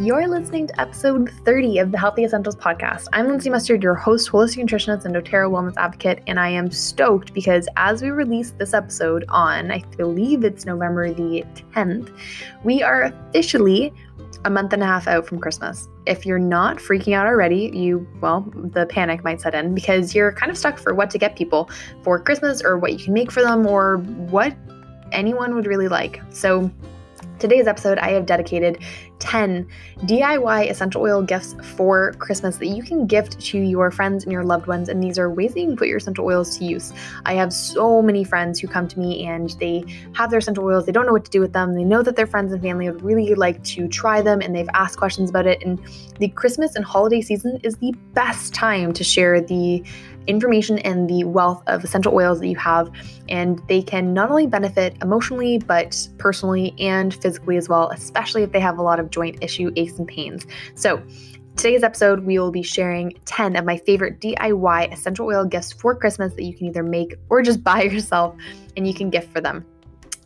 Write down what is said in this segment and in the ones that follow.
You're listening to episode 30 of the Healthy Essentials podcast. I'm Lindsay Mustard, your host, holistic nutritionist, and doTERRA wellness advocate, and I am stoked because as we release this episode on, I believe it's November the 10th, we are officially a month and a half out from Christmas. If you're not freaking out already, you, well, the panic might set in because you're kind of stuck for what to get people for Christmas or what you can make for them or what anyone would really like. So, Today's episode, I have dedicated 10 DIY essential oil gifts for Christmas that you can gift to your friends and your loved ones. And these are ways that you can put your essential oils to use. I have so many friends who come to me and they have their essential oils, they don't know what to do with them. They know that their friends and family would really like to try them and they've asked questions about it. And the Christmas and holiday season is the best time to share the information and the wealth of essential oils that you have. And they can not only benefit emotionally, but personally and physically as well, especially if they have a lot of joint issue aches and pains. So, Today's episode, we will be sharing 10 of my favorite DIY essential oil gifts for Christmas that you can either make or just buy yourself and you can gift for them.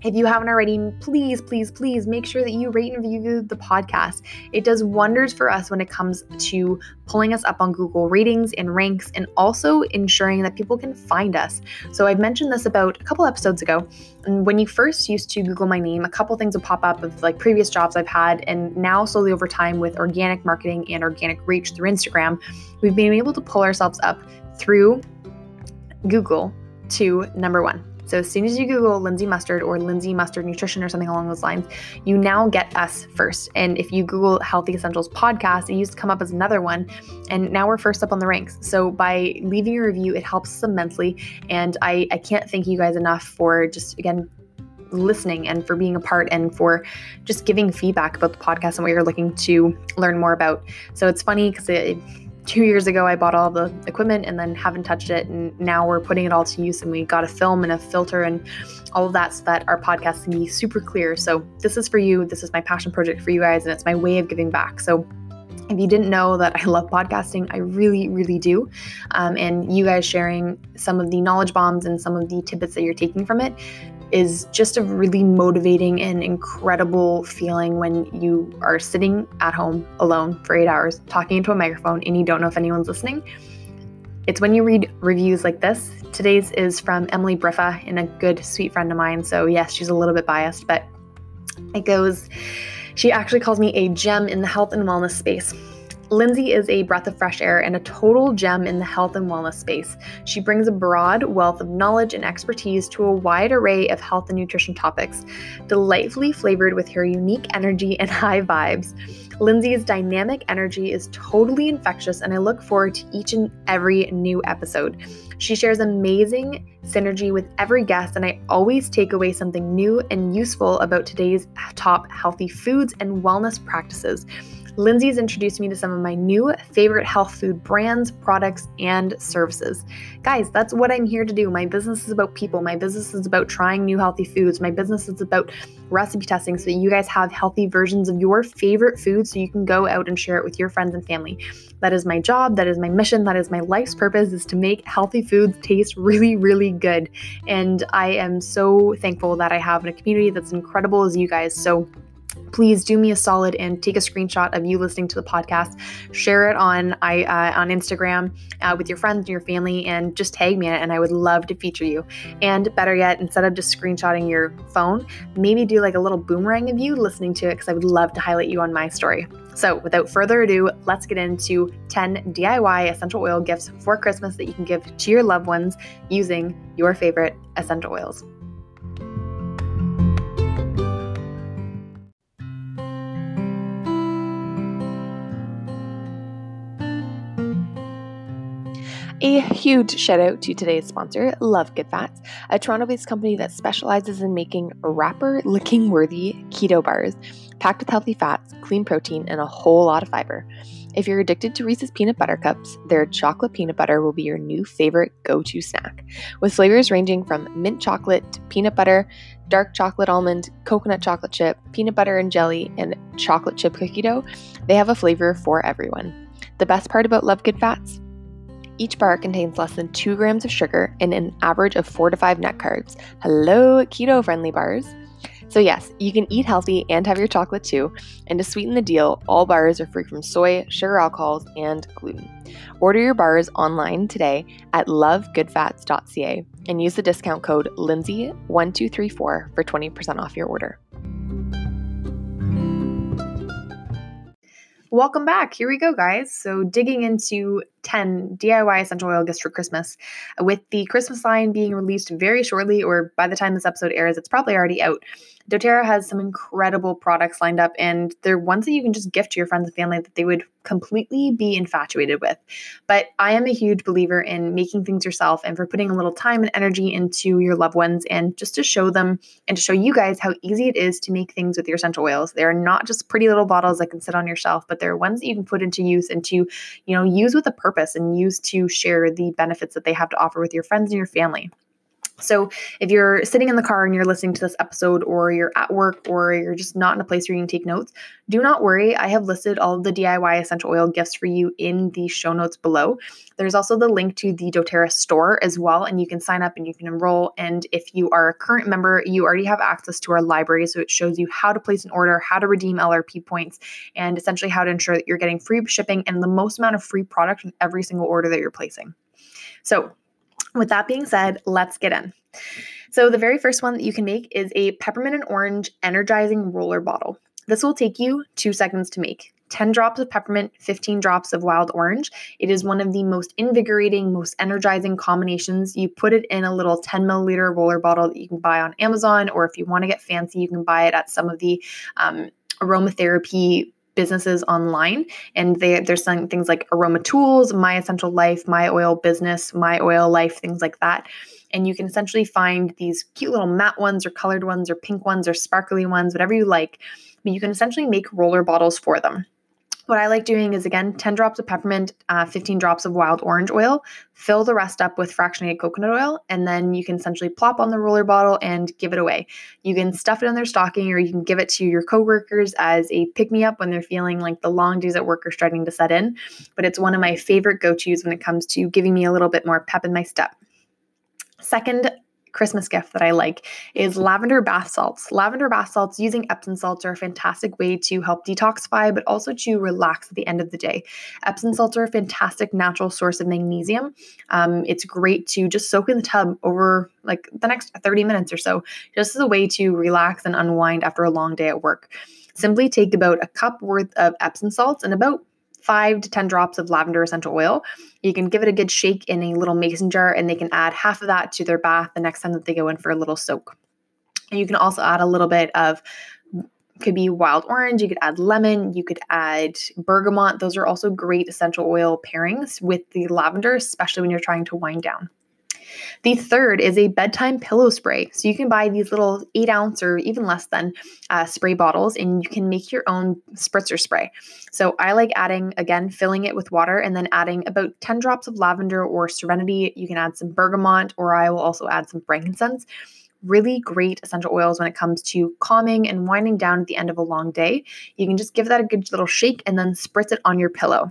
If you haven't already, please, please, please make sure that you rate and review the podcast. It does wonders for us when it comes to pulling us up on Google ratings and ranks and also ensuring that people can find us. So I've mentioned this about a couple episodes ago. And when you first used to Google my name, a couple things would pop up of like previous jobs I've had. And now, slowly over time, with organic marketing and organic reach through Instagram, we've been able to pull ourselves up through Google to number one. So as soon as you Google Lindsay Mustard or Lindsay Mustard Nutrition or something along those lines, you now get us first. And if you Google Healthy Essentials podcast, it used to come up as another one. And now we're first up on the ranks. So by leaving a review, it helps immensely. And I, I can't thank you guys enough for just again listening and for being a part and for just giving feedback about the podcast and what you're looking to learn more about. So it's funny because it two years ago i bought all the equipment and then haven't touched it. And now we're putting it all to use and we got a film and a filter and all of that so that our podcast can be super clear. So this is for you. This is my passion project for you guys and it's my way of giving back. So if you didn't know that I love podcasting, I really, really do. Um, and you guys sharing some of the knowledge bombs and some of the tidbits that you're taking from it is just a really motivating and incredible feeling when you are sitting at home alone for eight hours talking into a microphone and you don't know if anyone's listening. It's when you read reviews like this. Today's is from Emily Briffa and a good, sweet friend of mine. So, yes, she's a little bit biased, but it goes, she actually calls me a gem in the health and wellness space. Lindsay is a breath of fresh air and a total gem in the health and wellness space. She brings a broad wealth of knowledge and expertise to a wide array of health and nutrition topics, delightfully flavored with her unique energy and high vibes. Lindsay's dynamic energy is totally infectious, and I look forward to each and every new episode. She shares amazing synergy with every guest, and I always take away something new and useful about today's top healthy foods and wellness practices. Lindsay's introduced me to some of my new favorite health food brands, products, and services. Guys, that's what I'm here to do. My business is about people. My business is about trying new healthy foods. My business is about recipe testing so that you guys have healthy versions of your favorite food so you can go out and share it with your friends and family. That is my job. That is my mission. That is my life's purpose is to make healthy foods taste really, really good. And I am so thankful that I have a community that's incredible as you guys. So please do me a solid and take a screenshot of you listening to the podcast. Share it on i uh, on instagram uh, with your friends and your family and just tag me and i would love to feature you. And better yet instead of just screenshotting your phone maybe do like a little boomerang of you listening to it because i would love to highlight you on my story. So, without further ado, let's get into 10 DIY essential oil gifts for Christmas that you can give to your loved ones using your favorite essential oils. A huge shout out to today's sponsor, Love Good Fats, a Toronto based company that specializes in making wrapper licking worthy keto bars packed with healthy fats, clean protein, and a whole lot of fiber. If you're addicted to Reese's peanut butter cups, their chocolate peanut butter will be your new favorite go to snack. With flavors ranging from mint chocolate to peanut butter, dark chocolate almond, coconut chocolate chip, peanut butter and jelly, and chocolate chip cookie dough, they have a flavor for everyone. The best part about Love Good Fats? Each bar contains less than 2 grams of sugar and an average of 4 to 5 net carbs. Hello, keto friendly bars. So, yes, you can eat healthy and have your chocolate too. And to sweeten the deal, all bars are free from soy, sugar alcohols, and gluten. Order your bars online today at lovegoodfats.ca and use the discount code Lindsay1234 for 20% off your order. Welcome back. Here we go, guys. So, digging into 10 DIY essential oil gifts for Christmas, with the Christmas line being released very shortly, or by the time this episode airs, it's probably already out doTERRA has some incredible products lined up, and they're ones that you can just gift to your friends and family that they would completely be infatuated with. But I am a huge believer in making things yourself and for putting a little time and energy into your loved ones and just to show them and to show you guys how easy it is to make things with your essential oils. They're not just pretty little bottles that can sit on your shelf, but they're ones that you can put into use and to, you know, use with a purpose and use to share the benefits that they have to offer with your friends and your family. So, if you're sitting in the car and you're listening to this episode, or you're at work, or you're just not in a place where you can take notes, do not worry. I have listed all the DIY essential oil gifts for you in the show notes below. There's also the link to the doTERRA store as well, and you can sign up and you can enroll. And if you are a current member, you already have access to our library. So, it shows you how to place an order, how to redeem LRP points, and essentially how to ensure that you're getting free shipping and the most amount of free product in every single order that you're placing. So, with that being said, let's get in. So, the very first one that you can make is a peppermint and orange energizing roller bottle. This will take you two seconds to make. 10 drops of peppermint, 15 drops of wild orange. It is one of the most invigorating, most energizing combinations. You put it in a little 10 milliliter roller bottle that you can buy on Amazon, or if you want to get fancy, you can buy it at some of the um, aromatherapy businesses online and they they're selling things like aroma tools my essential life my oil business my oil life things like that. And you can essentially find these cute little matte ones or colored ones or pink ones or sparkly ones whatever you like. But you can essentially make roller bottles for them what I like doing is again 10 drops of peppermint, uh, 15 drops of wild orange oil, fill the rest up with fractionated coconut oil, and then you can essentially plop on the roller bottle and give it away. You can stuff it in their stocking or you can give it to your coworkers as a pick me up when they're feeling like the long days at work are starting to set in. But it's one of my favorite go tos when it comes to giving me a little bit more pep in my step. Second Christmas gift that I like is lavender bath salts. Lavender bath salts using Epsom salts are a fantastic way to help detoxify, but also to relax at the end of the day. Epsom salts are a fantastic natural source of magnesium. Um, it's great to just soak in the tub over like the next 30 minutes or so, just as a way to relax and unwind after a long day at work. Simply take about a cup worth of Epsom salts and about five to 10 drops of lavender essential oil. You can give it a good shake in a little mason jar and they can add half of that to their bath the next time that they go in for a little soak. And you can also add a little bit of could be wild orange, you could add lemon, you could add bergamot. Those are also great essential oil pairings with the lavender, especially when you're trying to wind down. The third is a bedtime pillow spray. So you can buy these little eight ounce or even less than uh, spray bottles and you can make your own spritzer spray. So I like adding, again, filling it with water and then adding about 10 drops of lavender or serenity. You can add some bergamot or I will also add some frankincense really great essential oils when it comes to calming and winding down at the end of a long day. You can just give that a good little shake and then spritz it on your pillow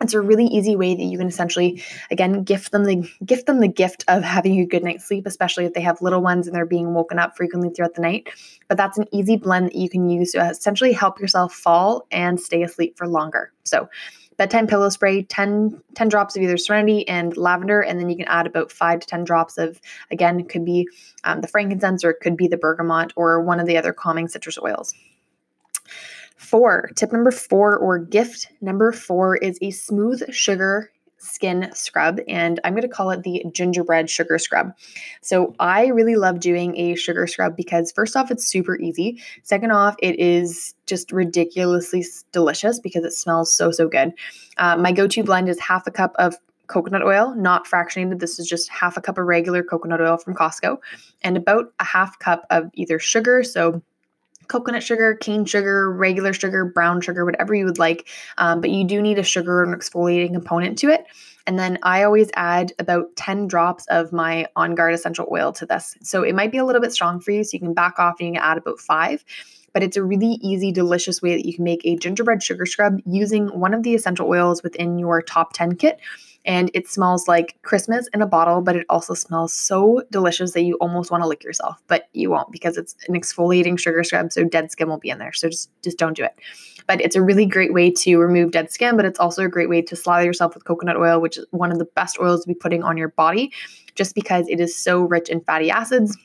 it's a really easy way that you can essentially again gift them the gift them the gift of having a good night's sleep especially if they have little ones and they're being woken up frequently throughout the night. But that's an easy blend that you can use to essentially help yourself fall and stay asleep for longer. So bedtime pillow spray 10, 10 drops of either serenity and lavender and then you can add about 5 to 10 drops of again could be um, the frankincense or it could be the bergamot or one of the other calming citrus oils Four, tip number four or gift number four is a smooth sugar skin scrub, and I'm going to call it the gingerbread sugar scrub. So, I really love doing a sugar scrub because, first off, it's super easy. Second off, it is just ridiculously delicious because it smells so, so good. Uh, my go to blend is half a cup of coconut oil, not fractionated. This is just half a cup of regular coconut oil from Costco, and about a half cup of either sugar. So, coconut sugar, cane sugar, regular sugar, brown sugar, whatever you would like. Um, but you do need a sugar and exfoliating component to it. And then I always add about 10 drops of my On Guard essential oil to this. So it might be a little bit strong for you. So you can back off and you can add about five. But it's a really easy, delicious way that you can make a gingerbread sugar scrub using one of the essential oils within your top 10 kit and it smells like Christmas in a bottle, but it also smells so delicious that you almost want to lick yourself, but you won't because it's an exfoliating sugar scrub, so dead skin will be in there. So just just don't do it. But it's a really great way to remove dead skin, but it's also a great way to slather yourself with coconut oil, which is one of the best oils to be putting on your body just because it is so rich in fatty acids.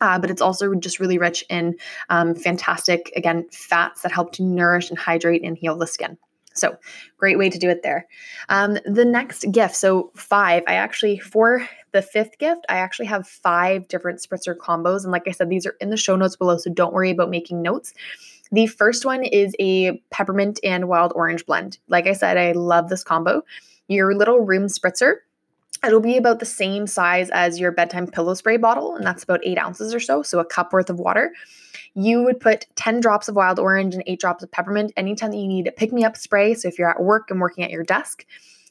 Uh, but it's also just really rich in um, fantastic, again, fats that help to nourish and hydrate and heal the skin. So, great way to do it there. Um, the next gift, so five, I actually, for the fifth gift, I actually have five different spritzer combos. And like I said, these are in the show notes below, so don't worry about making notes. The first one is a peppermint and wild orange blend. Like I said, I love this combo. Your little room spritzer. It'll be about the same size as your bedtime pillow spray bottle, and that's about eight ounces or so, so a cup worth of water. You would put 10 drops of wild orange and eight drops of peppermint anytime that you need a pick me up spray. So if you're at work and working at your desk,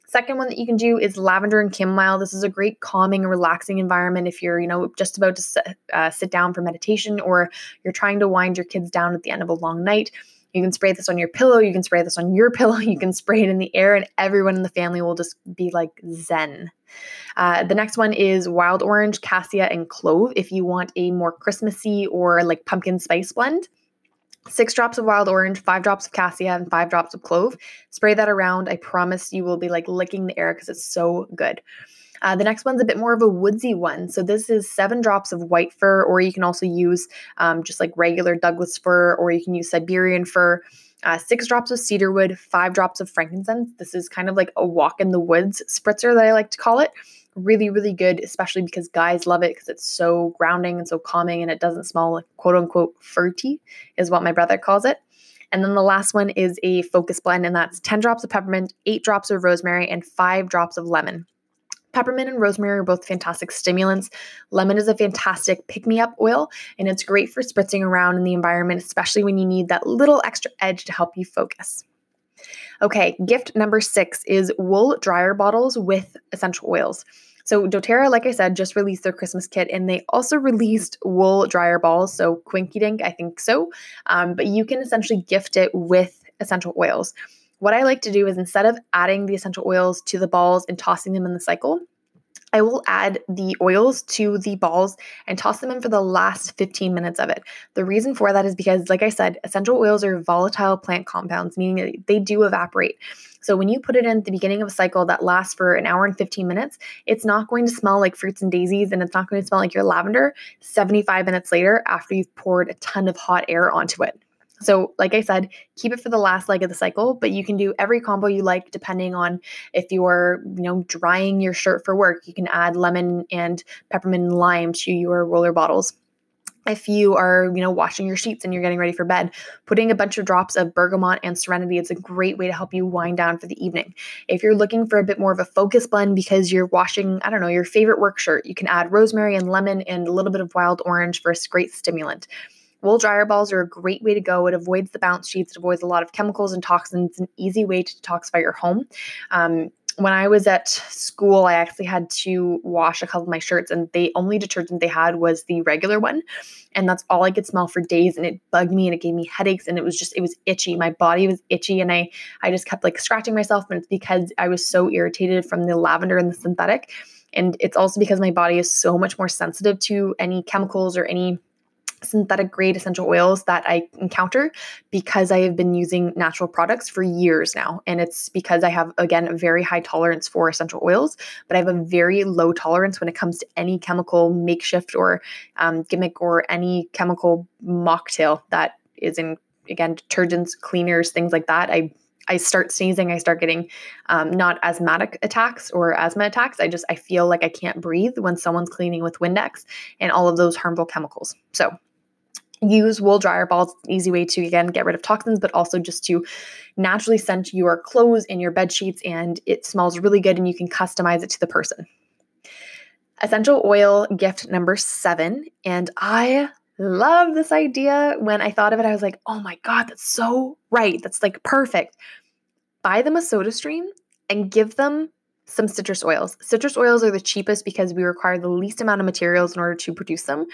Second one that you can do is lavender and chamomile. This is a great calming and relaxing environment if you're, you know, just about to sit, uh, sit down for meditation or you're trying to wind your kids down at the end of a long night. You can spray this on your pillow. You can spray this on your pillow. You can spray it in the air, and everyone in the family will just be like zen. Uh, the next one is wild orange, cassia, and clove. If you want a more Christmassy or like pumpkin spice blend, six drops of wild orange, five drops of cassia, and five drops of clove. Spray that around. I promise you will be like licking the air because it's so good. Uh, the next one's a bit more of a woodsy one. So this is seven drops of white fir, or you can also use um, just like regular Douglas fir, or you can use Siberian fir. Uh, six drops of cedarwood, five drops of frankincense. This is kind of like a walk in the woods spritzer that I like to call it really, really good, especially because guys love it because it's so grounding and so calming and it doesn't smell like quote unquote fruity, is what my brother calls it. And then the last one is a focus blend, and that's 10 drops of peppermint, eight drops of rosemary, and five drops of lemon. Peppermint and rosemary are both fantastic stimulants. Lemon is a fantastic pick me up oil, and it's great for spritzing around in the environment, especially when you need that little extra edge to help you focus. Okay, gift number six is wool dryer bottles with essential oils. So doTERRA, like I said, just released their Christmas kit, and they also released wool dryer balls. So Quinky Dink, I think so. Um, but you can essentially gift it with essential oils. What I like to do is instead of adding the essential oils to the balls and tossing them in the cycle, I will add the oils to the balls and toss them in for the last 15 minutes of it. The reason for that is because, like I said, essential oils are volatile plant compounds, meaning they do evaporate. So when you put it in at the beginning of a cycle that lasts for an hour and 15 minutes, it's not going to smell like fruits and daisies and it's not going to smell like your lavender 75 minutes later after you've poured a ton of hot air onto it. So, like I said, keep it for the last leg of the cycle, but you can do every combo you like depending on if you're, you know, drying your shirt for work. You can add lemon and peppermint and lime to your roller bottles. If you are, you know, washing your sheets and you're getting ready for bed, putting a bunch of drops of bergamot and serenity is a great way to help you wind down for the evening. If you're looking for a bit more of a focus blend because you're washing, I don't know, your favorite work shirt, you can add rosemary and lemon and a little bit of wild orange for a great stimulant. Wool dryer balls are a great way to go. It avoids the bounce sheets, it avoids a lot of chemicals and toxins. It's an easy way to detoxify your home. Um, when I was at school, I actually had to wash a couple of my shirts, and the only detergent they had was the regular one. And that's all I could smell for days. And it bugged me and it gave me headaches. And it was just, it was itchy. My body was itchy. And I, I just kept like scratching myself. And it's because I was so irritated from the lavender and the synthetic. And it's also because my body is so much more sensitive to any chemicals or any synthetic grade essential oils that I encounter because I have been using natural products for years now. And it's because I have, again, a very high tolerance for essential oils, but I have a very low tolerance when it comes to any chemical makeshift or um, gimmick or any chemical mocktail that is in, again, detergents, cleaners, things like that. I I start sneezing, I start getting um, not asthmatic attacks or asthma attacks. I just I feel like I can't breathe when someone's cleaning with Windex and all of those harmful chemicals. So use wool dryer balls easy way to again get rid of toxins but also just to naturally scent your clothes and your bed sheets and it smells really good and you can customize it to the person. Essential oil gift number seven and i love this idea. When i thought of it i was like oh my god that's so right. That's like perfect. Buy them a soda stream and give them some citrus oils. Citrus oils are the cheapest because we require the least amount of materials in order to produce them.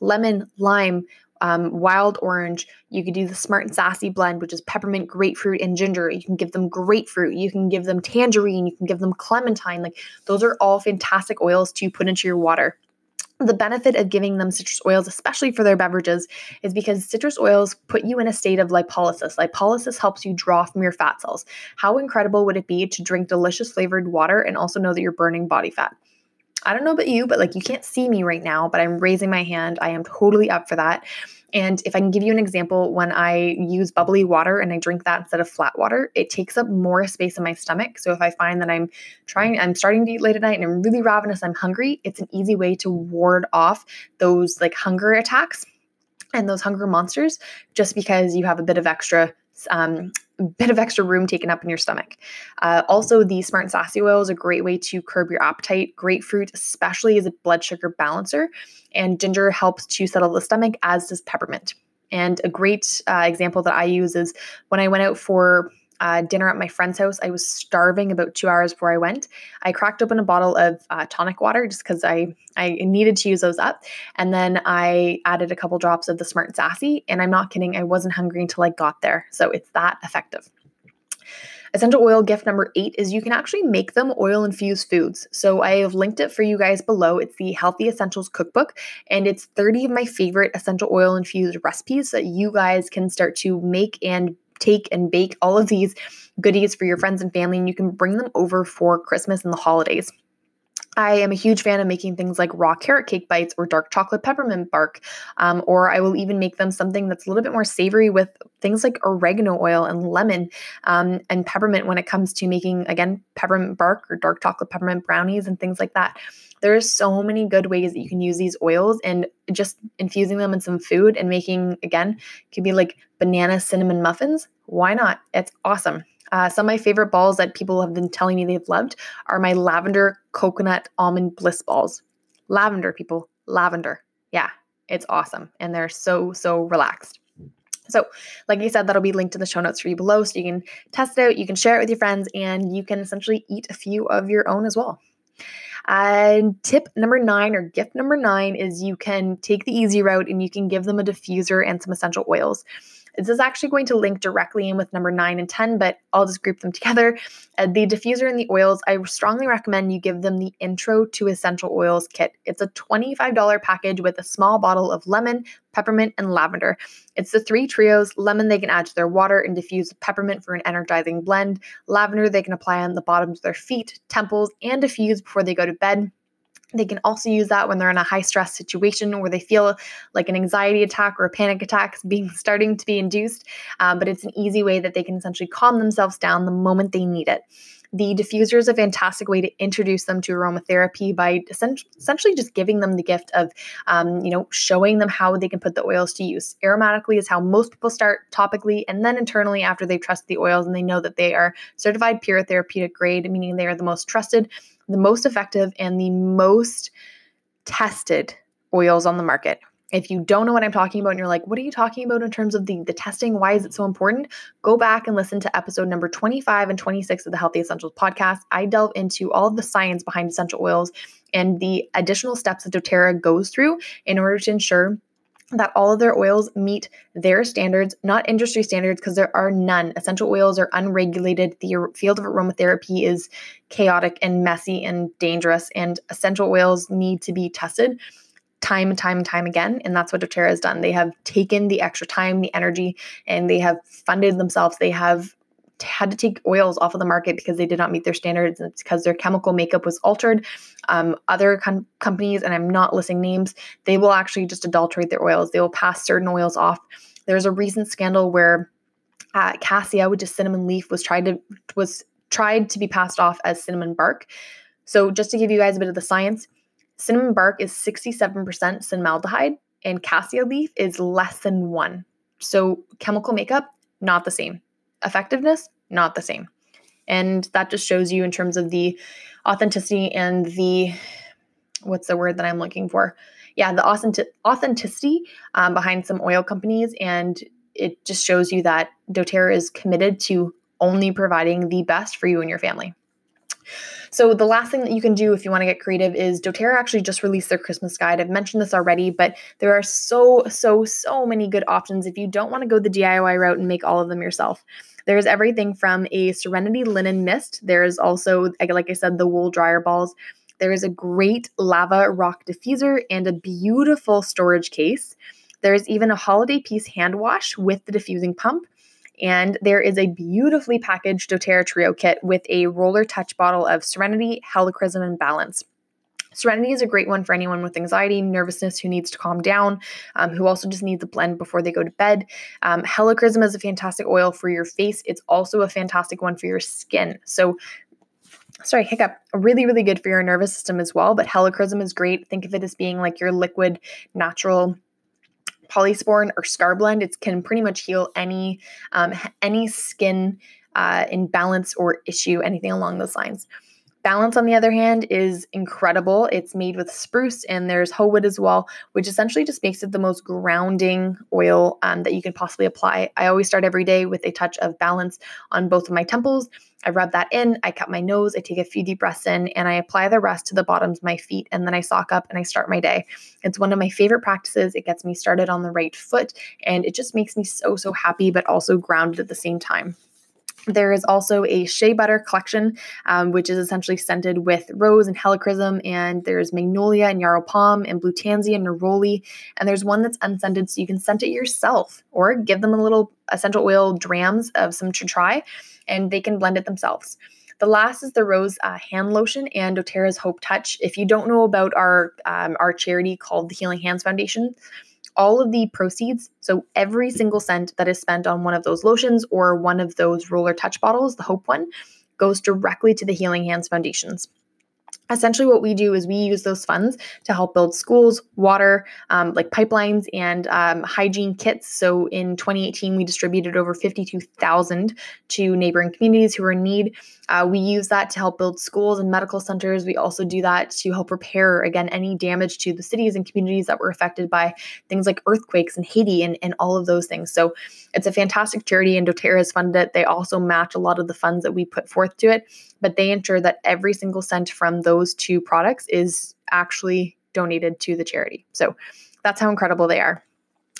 Lemon lime um, wild orange. You could do the smart and sassy blend, which is peppermint, grapefruit, and ginger. You can give them grapefruit. You can give them tangerine. You can give them clementine. Like those are all fantastic oils to put into your water. The benefit of giving them citrus oils, especially for their beverages, is because citrus oils put you in a state of lipolysis. Lipolysis helps you draw from your fat cells. How incredible would it be to drink delicious flavored water and also know that you're burning body fat? I don't know about you, but like you can't see me right now, but I'm raising my hand. I am totally up for that. And if I can give you an example, when I use bubbly water and I drink that instead of flat water, it takes up more space in my stomach. So if I find that I'm trying, I'm starting to eat late at night and I'm really ravenous, I'm hungry, it's an easy way to ward off those like hunger attacks and those hunger monsters just because you have a bit of extra um, bit of extra room taken up in your stomach. Uh, also, the Smart and Sassy oil is a great way to curb your appetite. Grapefruit, especially, is a blood sugar balancer, and ginger helps to settle the stomach, as does peppermint. And a great uh, example that I use is when I went out for uh, dinner at my friend's house. I was starving about two hours before I went. I cracked open a bottle of uh, tonic water just because I I needed to use those up, and then I added a couple drops of the Smart Sassy. And I'm not kidding, I wasn't hungry until I got there. So it's that effective. Essential oil gift number eight is you can actually make them oil infused foods. So I have linked it for you guys below. It's the Healthy Essentials Cookbook, and it's 30 of my favorite essential oil infused recipes that you guys can start to make and take and bake all of these goodies for your friends and family, and you can bring them over for Christmas and the holidays. I am a huge fan of making things like raw carrot cake bites or dark chocolate peppermint bark, um, or I will even make them something that's a little bit more savory with things like oregano oil and lemon um, and peppermint when it comes to making, again, peppermint bark or dark chocolate peppermint brownies and things like that. There are so many good ways that you can use these oils and just infusing them in some food and making, again, could be like banana cinnamon muffins. Why not? It's awesome. Uh, some of my favorite balls that people have been telling me they've loved are my lavender coconut almond bliss balls. Lavender, people, lavender. Yeah, it's awesome. And they're so, so relaxed. So, like I said, that'll be linked in the show notes for you below. So you can test it out, you can share it with your friends, and you can essentially eat a few of your own as well. And tip number nine or gift number nine is you can take the easy route and you can give them a diffuser and some essential oils. This is actually going to link directly in with number nine and 10, but I'll just group them together. Uh, the diffuser and the oils, I strongly recommend you give them the Intro to Essential Oils kit. It's a $25 package with a small bottle of lemon, peppermint, and lavender. It's the three trios. Lemon they can add to their water and diffuse peppermint for an energizing blend. Lavender they can apply on the bottoms of their feet, temples, and diffuse before they go to bed. They can also use that when they're in a high stress situation where they feel like an anxiety attack or a panic attack is being starting to be induced. Um, but it's an easy way that they can essentially calm themselves down the moment they need it. The diffuser is a fantastic way to introduce them to aromatherapy by essentially just giving them the gift of, um, you know, showing them how they can put the oils to use. Aromatically is how most people start topically and then internally after they've trusted the oils and they know that they are certified pure therapeutic grade, meaning they are the most trusted the most effective and the most tested oils on the market. If you don't know what I'm talking about and you're like, what are you talking about in terms of the, the testing? Why is it so important? Go back and listen to episode number 25 and 26 of the Healthy Essentials podcast. I delve into all of the science behind essential oils and the additional steps that doTERRA goes through in order to ensure that all of their oils meet their standards, not industry standards, because there are none. Essential oils are unregulated. The field of aromatherapy is chaotic and messy and dangerous, and essential oils need to be tested time and time and time again. And that's what doTERRA has done. They have taken the extra time, the energy, and they have funded themselves. They have had to take oils off of the market because they did not meet their standards and it's because their chemical makeup was altered. Um, other com- companies, and I'm not listing names, they will actually just adulterate their oils. They will pass certain oils off. There's a recent scandal where uh, cassia, which is cinnamon leaf, was tried to was tried to be passed off as cinnamon bark. So just to give you guys a bit of the science, cinnamon bark is 67% cinnamaldehyde and cassia leaf is less than one. So chemical makeup, not the same effectiveness, not the same. And that just shows you in terms of the authenticity and the what's the word that I'm looking for? Yeah, the authentic- authenticity um, behind some oil companies. And it just shows you that doTERRA is committed to only providing the best for you and your family. So, the last thing that you can do if you want to get creative is doTERRA actually just released their Christmas guide. I've mentioned this already, but there are so, so, so many good options if you don't want to go the DIY route and make all of them yourself. There's everything from a Serenity linen mist. There's also, like I said, the wool dryer balls. There is a great lava rock diffuser and a beautiful storage case. There's even a holiday peace hand wash with the diffusing pump. And there is a beautifully packaged doTERRA Trio kit with a roller touch bottle of Serenity, Helichrysum, and Balance. Serenity is a great one for anyone with anxiety, nervousness who needs to calm down, um, who also just needs a blend before they go to bed. Um, Helichrysum is a fantastic oil for your face. It's also a fantastic one for your skin. So, sorry, hiccup, really, really good for your nervous system as well. But Helichrysum is great. Think of it as being like your liquid, natural polysporin or scar blend. It can pretty much heal any um, any skin uh, imbalance or issue, anything along those lines. Balance, on the other hand, is incredible. It's made with spruce and there's ho wood as well, which essentially just makes it the most grounding oil um, that you can possibly apply. I always start every day with a touch of balance on both of my temples. I rub that in, I cut my nose, I take a few deep breaths in, and I apply the rest to the bottoms of my feet. And then I sock up and I start my day. It's one of my favorite practices. It gets me started on the right foot and it just makes me so, so happy, but also grounded at the same time. There is also a shea butter collection, um, which is essentially scented with rose and helichrysum, and there's magnolia and yarrow Pom and blue tansy and neroli. And there's one that's unscented, so you can scent it yourself or give them a little essential oil drams of some to try, and they can blend it themselves. The last is the Rose uh, Hand Lotion and doTERRA's Hope Touch. If you don't know about our um, our charity called the Healing Hands Foundation, all of the proceeds, so every single cent that is spent on one of those lotions or one of those roller touch bottles, the Hope one, goes directly to the Healing Hands Foundations essentially what we do is we use those funds to help build schools water um, like pipelines and um, hygiene kits. So in 2018 we distributed over 52000 to neighboring communities who are in need. Uh, we use that to help build schools and medical centers. We also do that to help repair again any damage to the cities and communities that were affected by things like earthquakes in haiti and, and all of those things. So it's a fantastic charity and doterra has funded it. They also match a lot of the funds that we put forth to it but they ensure that every single cent from those two products is actually donated to the charity. So that's how incredible they are.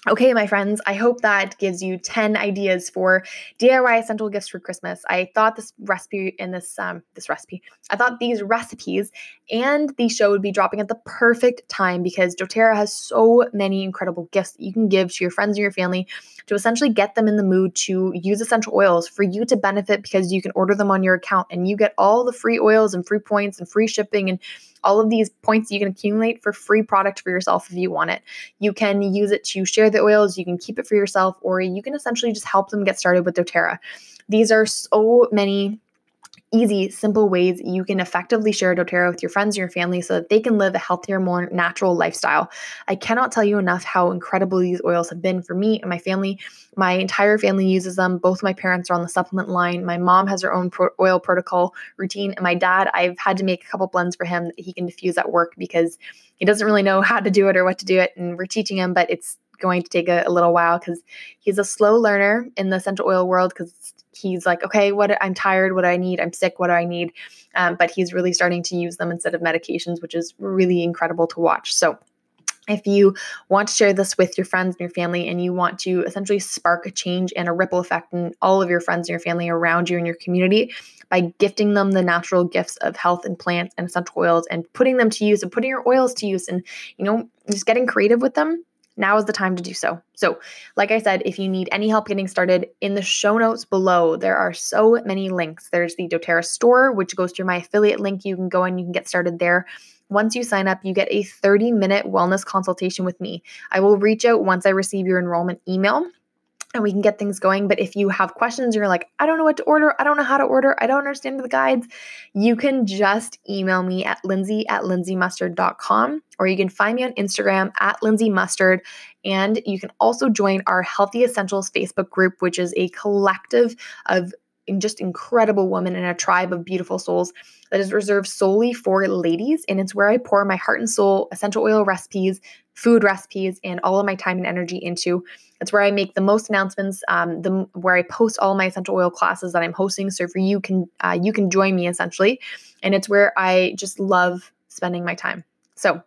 Okay, my friends, I hope that gives you 10 ideas for DIY essential gifts for Christmas. I thought this recipe in this um this recipe. I thought these recipes and the show would be dropping at the perfect time because doTERRA has so many incredible gifts that you can give to your friends and your family to essentially get them in the mood to use essential oils for you to benefit because you can order them on your account and you get all the free oils and free points and free shipping and all of these points you can accumulate for free product for yourself if you want it. You can use it to share the oils, you can keep it for yourself, or you can essentially just help them get started with doTERRA. These are so many easy, simple ways you can effectively share doTERRA with your friends and your family so that they can live a healthier, more natural lifestyle. I cannot tell you enough how incredible these oils have been for me and my family. My entire family uses them. Both my parents are on the supplement line. My mom has her own pro- oil protocol routine, and my dad, I've had to make a couple blends for him that he can diffuse at work because he doesn't really know how to do it or what to do it, and we're teaching him, but it's going to take a, a little while because he's a slow learner in the essential oil world because he's like, okay, what I'm tired, what do I need? I'm sick, what do I need? Um, but he's really starting to use them instead of medications, which is really incredible to watch. So if you want to share this with your friends and your family and you want to essentially spark a change and a ripple effect in all of your friends and your family around you and your community by gifting them the natural gifts of health and plants and essential oils and putting them to use and putting your oils to use and you know just getting creative with them now is the time to do so. So, like I said, if you need any help getting started, in the show notes below, there are so many links. There's the doTERRA store, which goes through my affiliate link. You can go and you can get started there. Once you sign up, you get a 30 minute wellness consultation with me. I will reach out once I receive your enrollment email and we can get things going. But if you have questions, you're like, I don't know what to order, I don't know how to order, I don't understand the guides, you can just email me at lindsay at lindsaymustard.com or you can find me on Instagram at Lindsay Mustard. And you can also join our Healthy Essentials Facebook group, which is a collective of just incredible woman in a tribe of beautiful souls that is reserved solely for ladies. And it's where I pour my heart and soul essential oil recipes, food recipes, and all of my time and energy into. It's where I make the most announcements, um, the where I post all my essential oil classes that I'm hosting. So for you can uh, you can join me essentially, and it's where I just love spending my time. So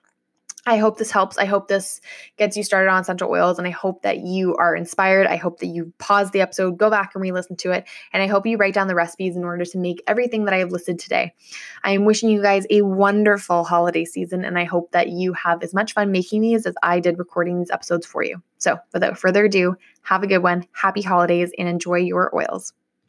I hope this helps. I hope this gets you started on essential oils, and I hope that you are inspired. I hope that you pause the episode, go back and re listen to it, and I hope you write down the recipes in order to make everything that I have listed today. I am wishing you guys a wonderful holiday season, and I hope that you have as much fun making these as I did recording these episodes for you. So, without further ado, have a good one, happy holidays, and enjoy your oils.